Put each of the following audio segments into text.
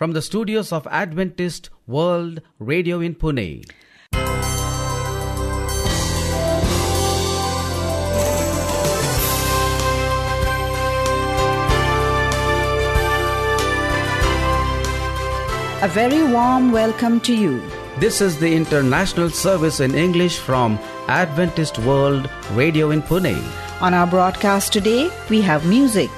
from the studios of Adventist World Radio in Pune. A very warm welcome to you. This is the international service in English from Adventist World Radio in Pune, On our broadcast today, we have music.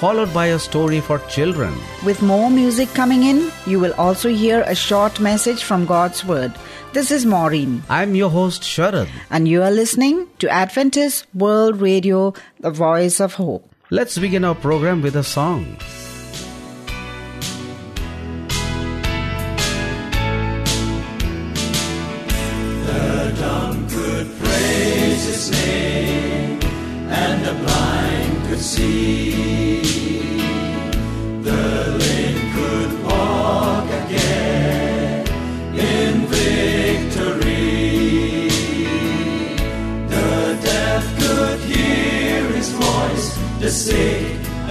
Followed by a story for children. With more music coming in, you will also hear a short message from God's Word. This is Maureen, I'm your host, Sharad. and you are listening to Adventist World Radio, the voice of hope. Let's begin our program with a song.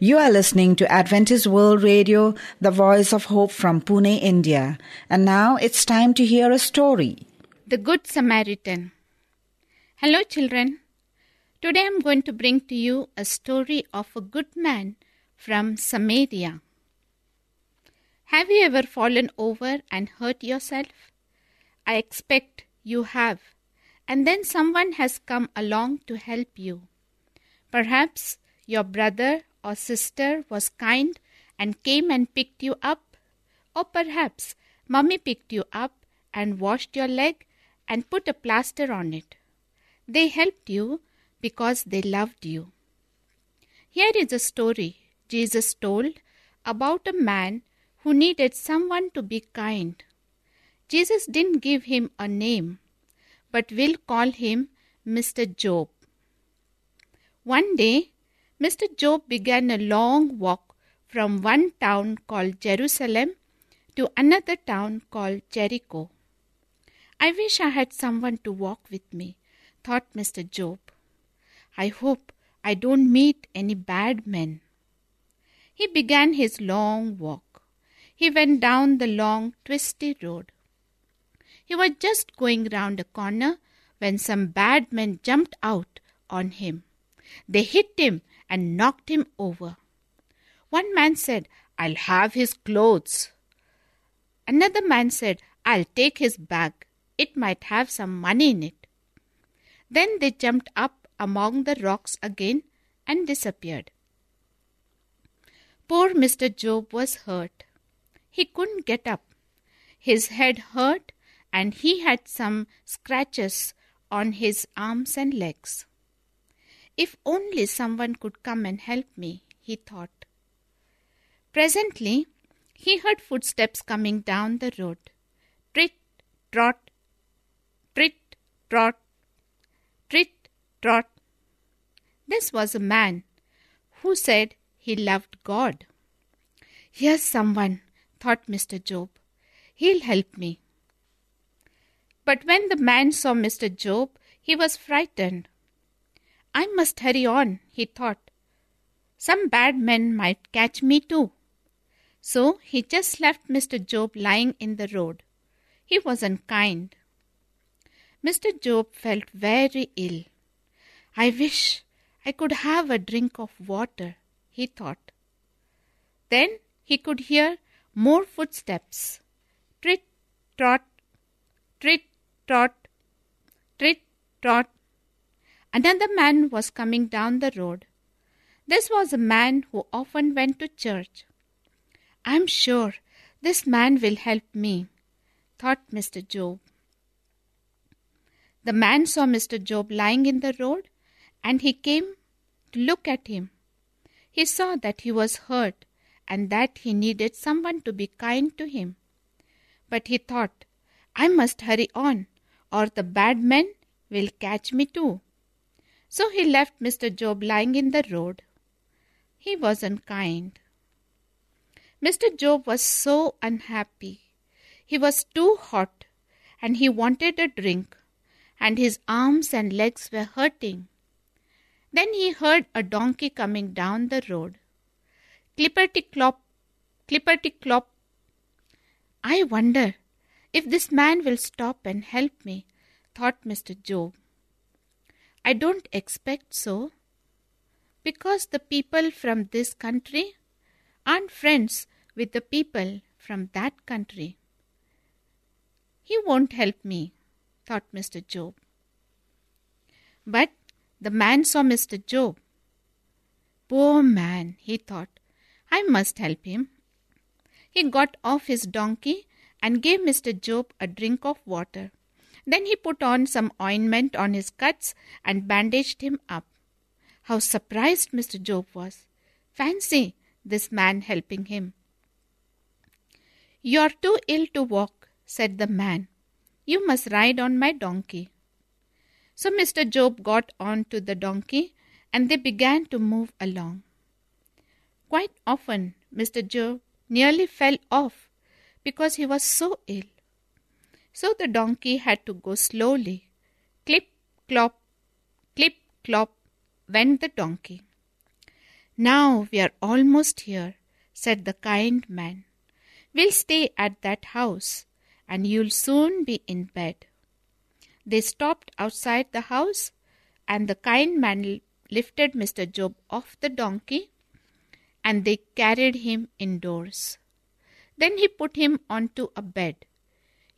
You are listening to Adventist World Radio, the voice of hope from Pune, India. And now it's time to hear a story. The Good Samaritan. Hello, children. Today I'm going to bring to you a story of a good man from Samaria. Have you ever fallen over and hurt yourself? I expect you have. And then someone has come along to help you. Perhaps your brother or sister was kind and came and picked you up? Or perhaps mummy picked you up and washed your leg and put a plaster on it. They helped you because they loved you. Here is a story Jesus told about a man who needed someone to be kind. Jesus didn't give him a name, but we'll call him Mr. Job. One day, Mr. Job began a long walk from one town called Jerusalem to another town called Jericho. I wish I had someone to walk with me, thought Mr. Job. I hope I don't meet any bad men. He began his long walk. He went down the long, twisty road. He was just going round a corner when some bad men jumped out on him. They hit him and knocked him over. One man said, I'll have his clothes. Another man said, I'll take his bag. It might have some money in it. Then they jumped up among the rocks again and disappeared. Poor Mr. Job was hurt. He couldn't get up. His head hurt and he had some scratches on his arms and legs. If only someone could come and help me, he thought. Presently, he heard footsteps coming down the road. Trit, trot, trit, trot, trit, trot. This was a man who said he loved God. Here's someone, thought Mr. Job. He'll help me. But when the man saw Mr. Job, he was frightened. I must hurry on, he thought. Some bad men might catch me too. So he just left Mr. Job lying in the road. He was unkind. Mr. Job felt very ill. I wish I could have a drink of water, he thought. Then he could hear more footsteps. Trit, trot, trit, trot, trit, trot. Another man was coming down the road. This was a man who often went to church. I'm sure this man will help me, thought Mr. Job. The man saw Mr. Job lying in the road and he came to look at him. He saw that he was hurt and that he needed someone to be kind to him. But he thought, I must hurry on or the bad men will catch me too. So he left Mr. Job lying in the road. He was unkind. Mr. Job was so unhappy. He was too hot and he wanted a drink, and his arms and legs were hurting. Then he heard a donkey coming down the road. Clipperty clop, clipperty clop. I wonder if this man will stop and help me, thought Mr. Job. I don't expect so, because the people from this country aren't friends with the people from that country. He won't help me, thought Mr. Job. But the man saw Mr. Job. Poor man, he thought, I must help him. He got off his donkey and gave Mr. Job a drink of water. Then he put on some ointment on his cuts and bandaged him up. How surprised Mr. Job was! Fancy this man helping him. You're too ill to walk, said the man. You must ride on my donkey. So Mr. Job got on to the donkey and they began to move along. Quite often, Mr. Job nearly fell off because he was so ill. So the donkey had to go slowly. Clip, clop, clip, clop went the donkey. Now we are almost here, said the kind man. We'll stay at that house, and you'll soon be in bed. They stopped outside the house, and the kind man lifted Mr. Job off the donkey, and they carried him indoors. Then he put him onto a bed.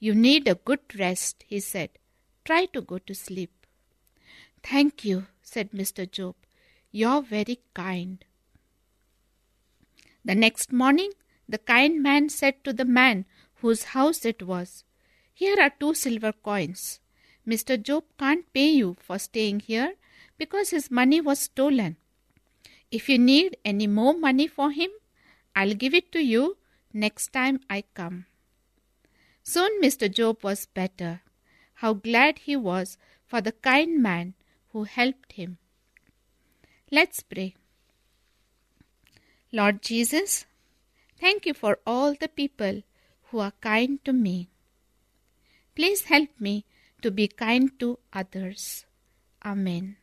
You need a good rest, he said. Try to go to sleep. Thank you, said Mr. Job. You're very kind. The next morning, the kind man said to the man whose house it was, Here are two silver coins. Mr. Job can't pay you for staying here because his money was stolen. If you need any more money for him, I'll give it to you next time I come. Soon Mr. Job was better. How glad he was for the kind man who helped him. Let's pray. Lord Jesus, thank you for all the people who are kind to me. Please help me to be kind to others. Amen.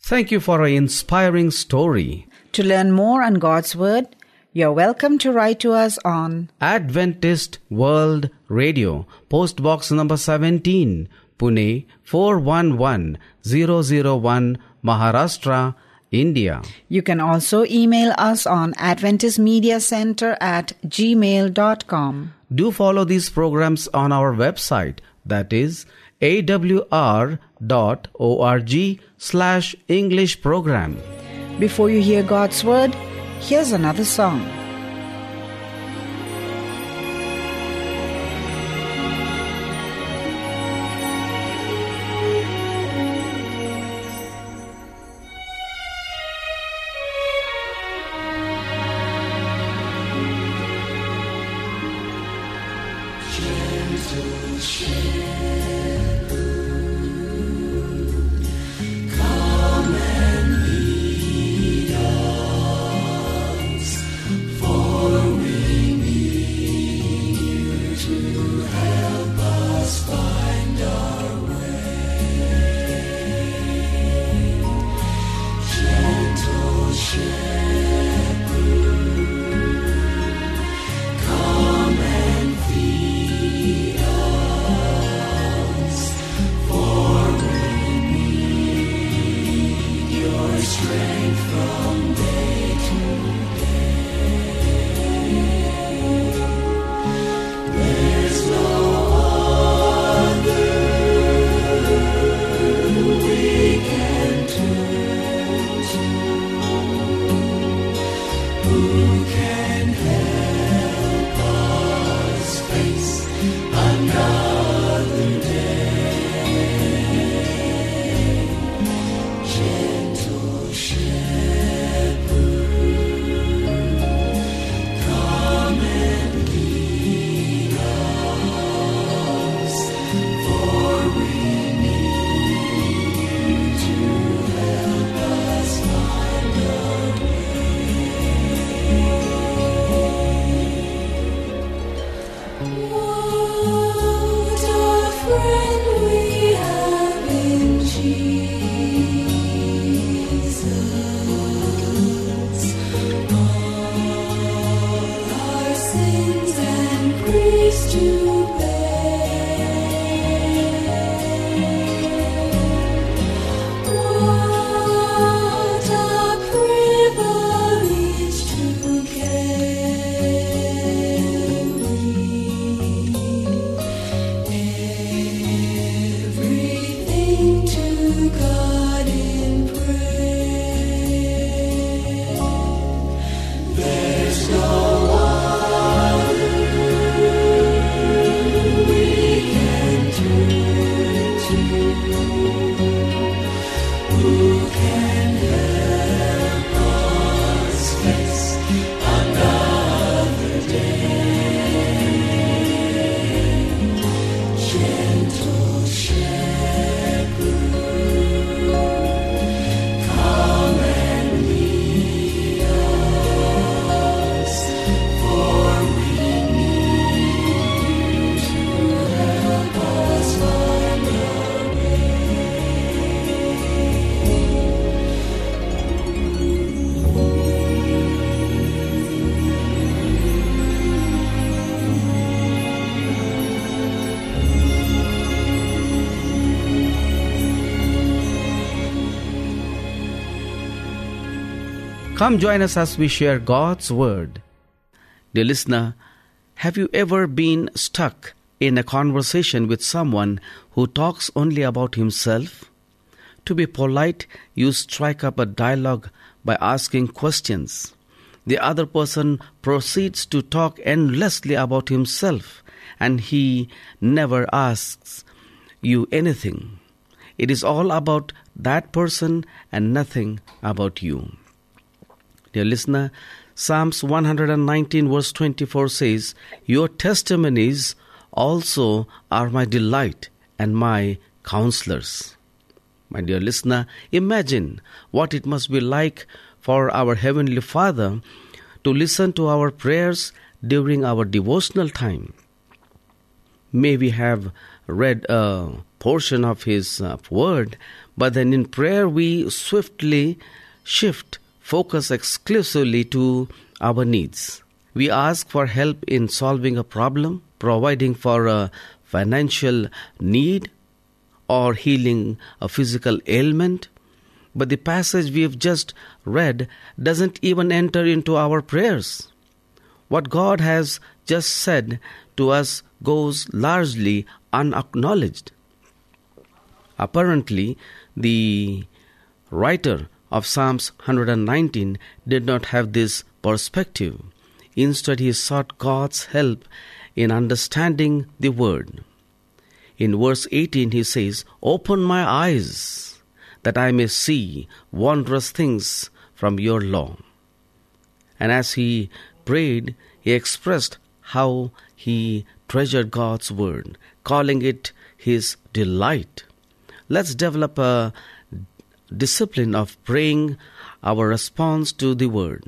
Thank you for an inspiring story. To learn more on God's Word, you're welcome to write to us on Adventist World Radio, Post Box number 17, Pune 411001, Maharashtra, India. You can also email us on Adventist Media Center at gmail.com. Do follow these programs on our website that is awr.org slash English program. Before you hear God's Word, here's another song. Come join us as we share God's Word. Dear listener, have you ever been stuck in a conversation with someone who talks only about himself? To be polite, you strike up a dialogue by asking questions. The other person proceeds to talk endlessly about himself, and he never asks you anything. It is all about that person and nothing about you. Dear listener, Psalms 119, verse 24 says, Your testimonies also are my delight and my counselors. My dear listener, imagine what it must be like for our Heavenly Father to listen to our prayers during our devotional time. May we have read a portion of His uh, Word, but then in prayer we swiftly shift focus exclusively to our needs. We ask for help in solving a problem, providing for a financial need, or healing a physical ailment. But the passage we've just read doesn't even enter into our prayers. What God has just said to us goes largely unacknowledged. Apparently, the writer of Psalms 119 did not have this perspective. Instead, he sought God's help in understanding the word. In verse 18, he says, Open my eyes that I may see wondrous things from your law. And as he prayed, he expressed how he treasured God's word, calling it his delight. Let's develop a discipline of praying our response to the word.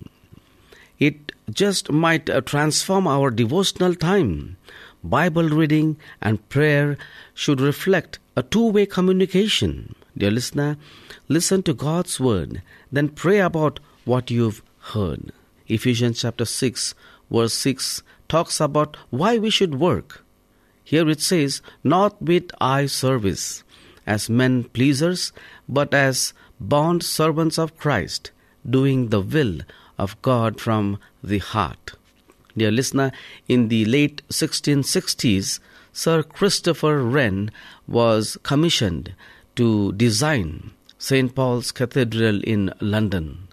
It just might uh, transform our devotional time. Bible reading and prayer should reflect a two way communication. Dear listener, listen to God's word, then pray about what you've heard. Ephesians chapter 6, verse 6 talks about why we should work. Here it says, Not with eye service, as men pleasers, but as bond servants of Christ, doing the will of God from the heart. Dear listener, in the late 1660s, Sir Christopher Wren was commissioned to design St. Paul's Cathedral in London.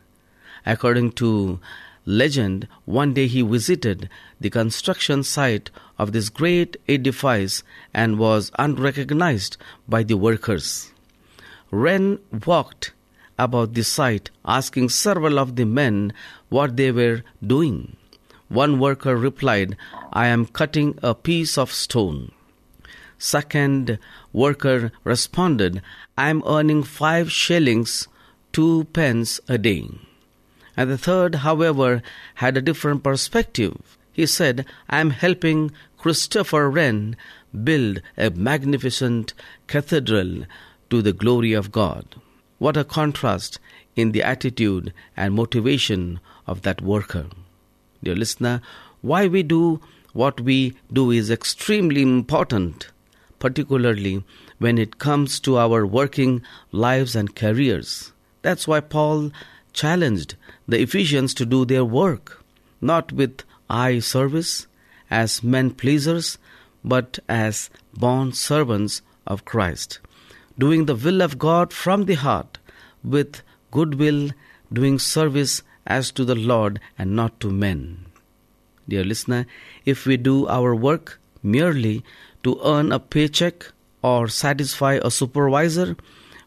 According to legend, one day he visited the construction site of this great edifice and was unrecognized by the workers. Wren walked about the site, asking several of the men what they were doing. One worker replied, I am cutting a piece of stone. Second worker responded, I am earning five shillings, two pence a day. And the third, however, had a different perspective. He said, I am helping Christopher Wren build a magnificent cathedral to the glory of God. What a contrast in the attitude and motivation of that worker. Dear listener, why we do what we do is extremely important, particularly when it comes to our working lives and careers. That's why Paul challenged the Ephesians to do their work, not with eye service, as men pleasers, but as bond servants of Christ, doing the will of God from the heart, with goodwill, doing service as to the Lord and not to men. Dear listener, if we do our work merely to earn a paycheck or satisfy a supervisor,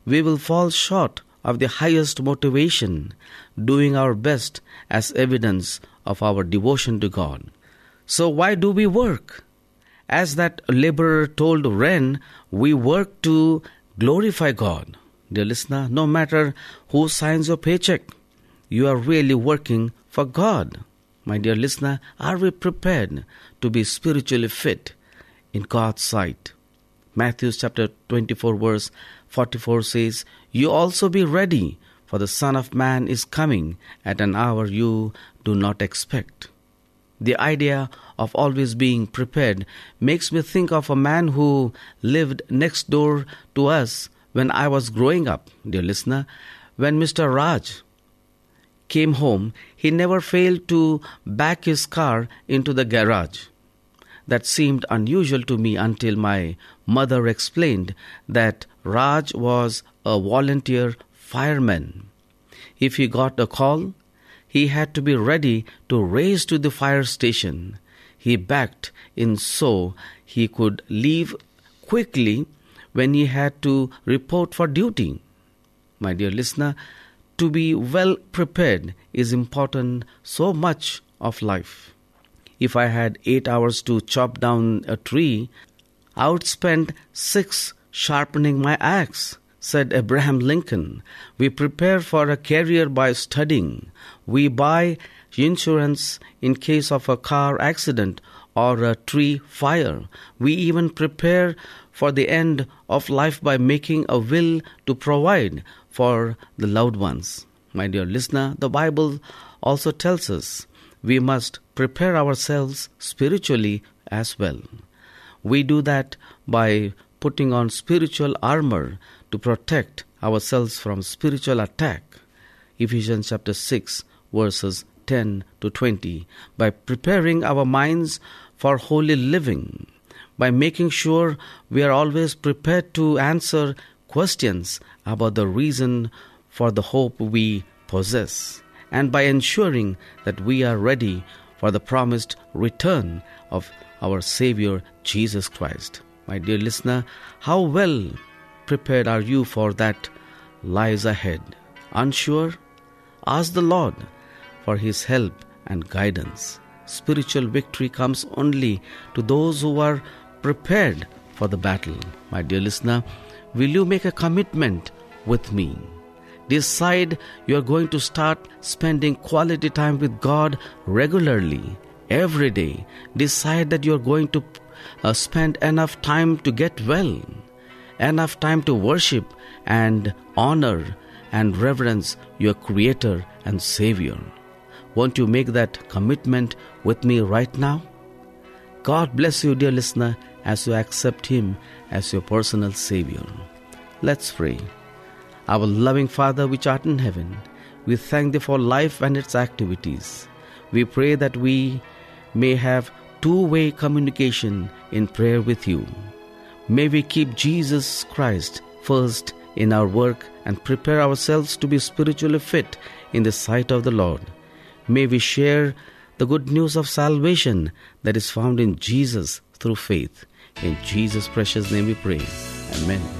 we will fall short of the highest motivation, doing our best as evidence of our devotion to God. So, why do we work? As that laborer told Wren, we work to glorify God. Dear listener, no matter who signs your paycheck, you are really working for God. My dear listener, are we prepared to be spiritually fit in God's sight? Matthew chapter 24 verse 44 says, You also be ready, for the Son of Man is coming at an hour you do not expect. The idea of always being prepared makes me think of a man who lived next door to us when I was growing up, dear listener. When Mr. Raj came home, he never failed to back his car into the garage. That seemed unusual to me until my mother explained that Raj was a volunteer fireman. If he got a call, he had to be ready to race to the fire station. He backed in so he could leave quickly when he had to report for duty. My dear listener, to be well prepared is important so much of life. If I had eight hours to chop down a tree, I would spend six sharpening my axe, said Abraham Lincoln. We prepare for a career by studying. We buy insurance in case of a car accident or a tree fire. We even prepare for the end of life by making a will to provide for the loved ones. My dear listener, the Bible also tells us we must prepare ourselves spiritually as well. We do that by putting on spiritual armor to protect ourselves from spiritual attack. Ephesians chapter 6 verses 10 to 20 by preparing our minds for holy living by making sure we are always prepared to answer questions about the reason for the hope we possess and by ensuring that we are ready for the promised return of our Savior Jesus Christ. My dear listener, how well prepared are you for that lies ahead? Unsure? Ask the Lord for His help and guidance. Spiritual victory comes only to those who are prepared for the battle. My dear listener, will you make a commitment with me? Decide you are going to start spending quality time with God regularly, every day. Decide that you are going to uh, spend enough time to get well, enough time to worship and honor and reverence your Creator and Savior. Won't you make that commitment with me right now? God bless you, dear listener, as you accept Him as your personal Savior. Let's pray. Our loving Father, which art in heaven, we thank Thee for life and its activities. We pray that we may have two way communication in prayer with you. May we keep Jesus Christ first in our work and prepare ourselves to be spiritually fit in the sight of the Lord. May we share the good news of salvation that is found in Jesus through faith. In Jesus' precious name we pray. Amen.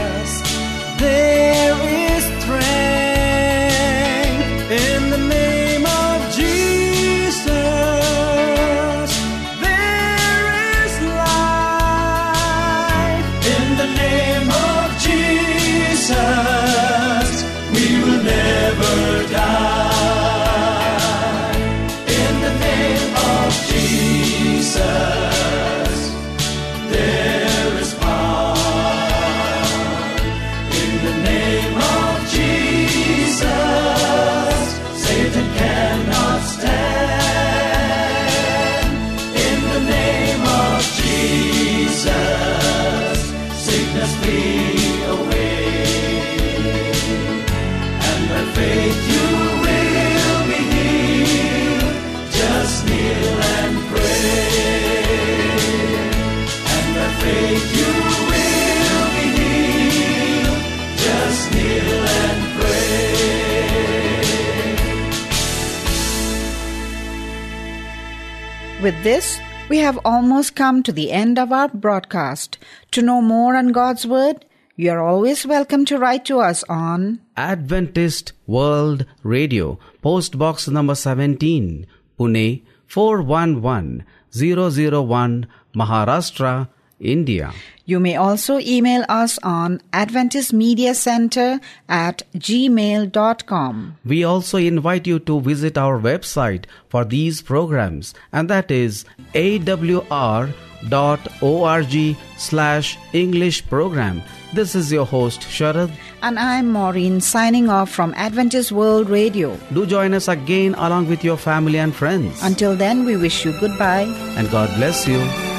With this, we have almost come to the end of our broadcast. To know more on God's Word, you are always welcome to write to us on Adventist World Radio, Post Box number 17, Pune 411001, Maharashtra, India. You may also email us on Adventist Media Center at gmail.com. We also invite you to visit our website for these programs, and that is awr.org slash English program. This is your host, Sharad. And I'm Maureen signing off from Adventist World Radio. Do join us again along with your family and friends. Until then, we wish you goodbye. and God bless you.